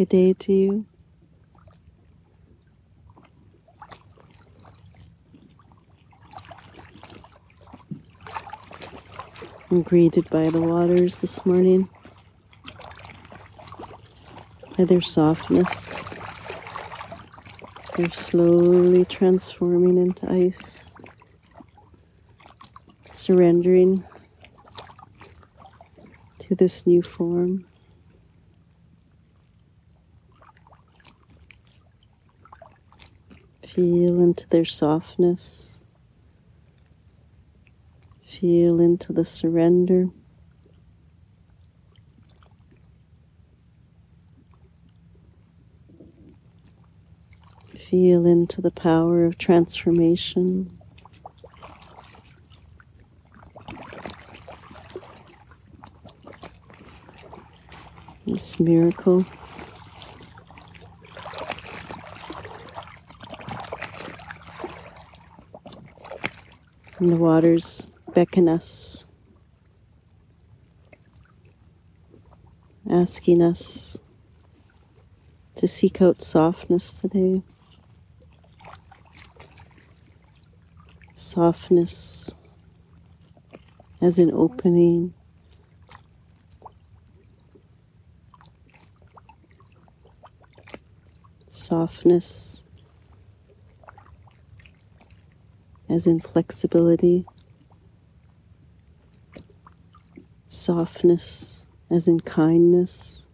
Good day to you. I'm greeted by the waters this morning, by their softness. They're slowly transforming into ice, surrendering to this new form. Feel into their softness. Feel into the surrender. Feel into the power of transformation. This miracle. And the waters beckon us, asking us to seek out softness today. Softness as an opening. Softness as in flexibility. softness as in kindness.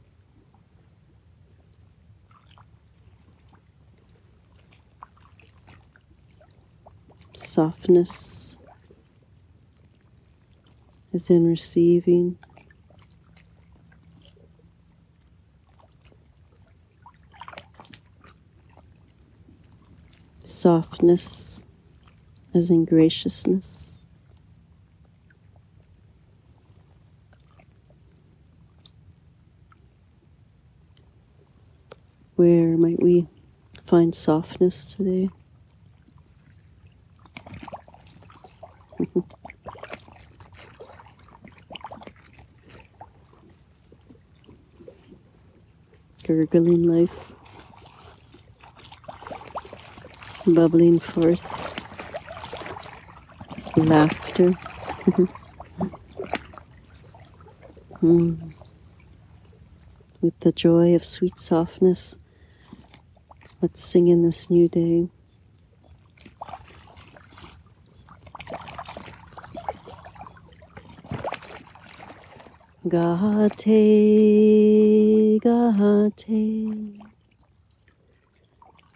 Softness as in receiving. Softness as in graciousness. Where might we find softness today? Gurgling life, bubbling forth, laughter. mm. With the joy of sweet softness Let's sing in this new day. Gate, gate,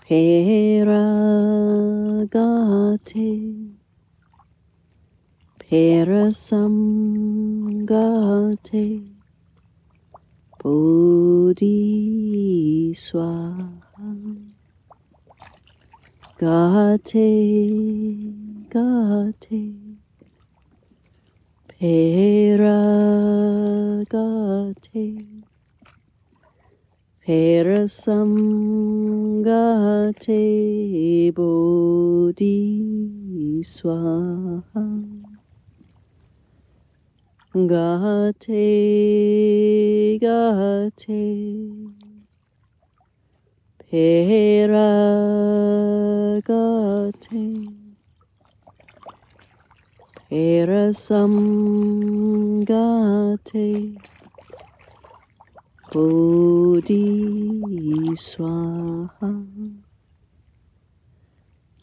pera gate, perasam gate, bodhi swaha. Gate, gate, pera gate, parasam gate, bodhi swaha. Gate, gate, Paragate Parasamgate Bodhi Swaha.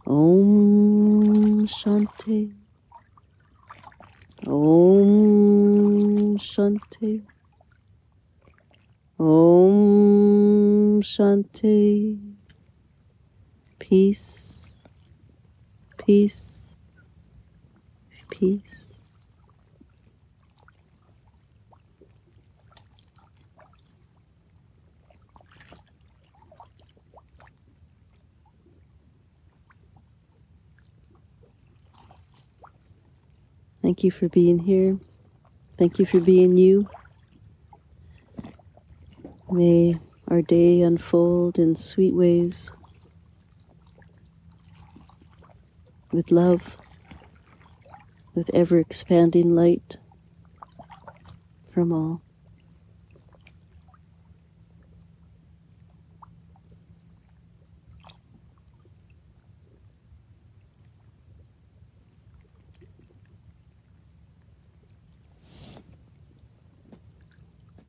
Om Shanti Om Shanti Om Shanti. Peace, peace, peace. Thank you for being here. Thank you for being you. May our day unfold in sweet ways with love, with ever expanding light from all.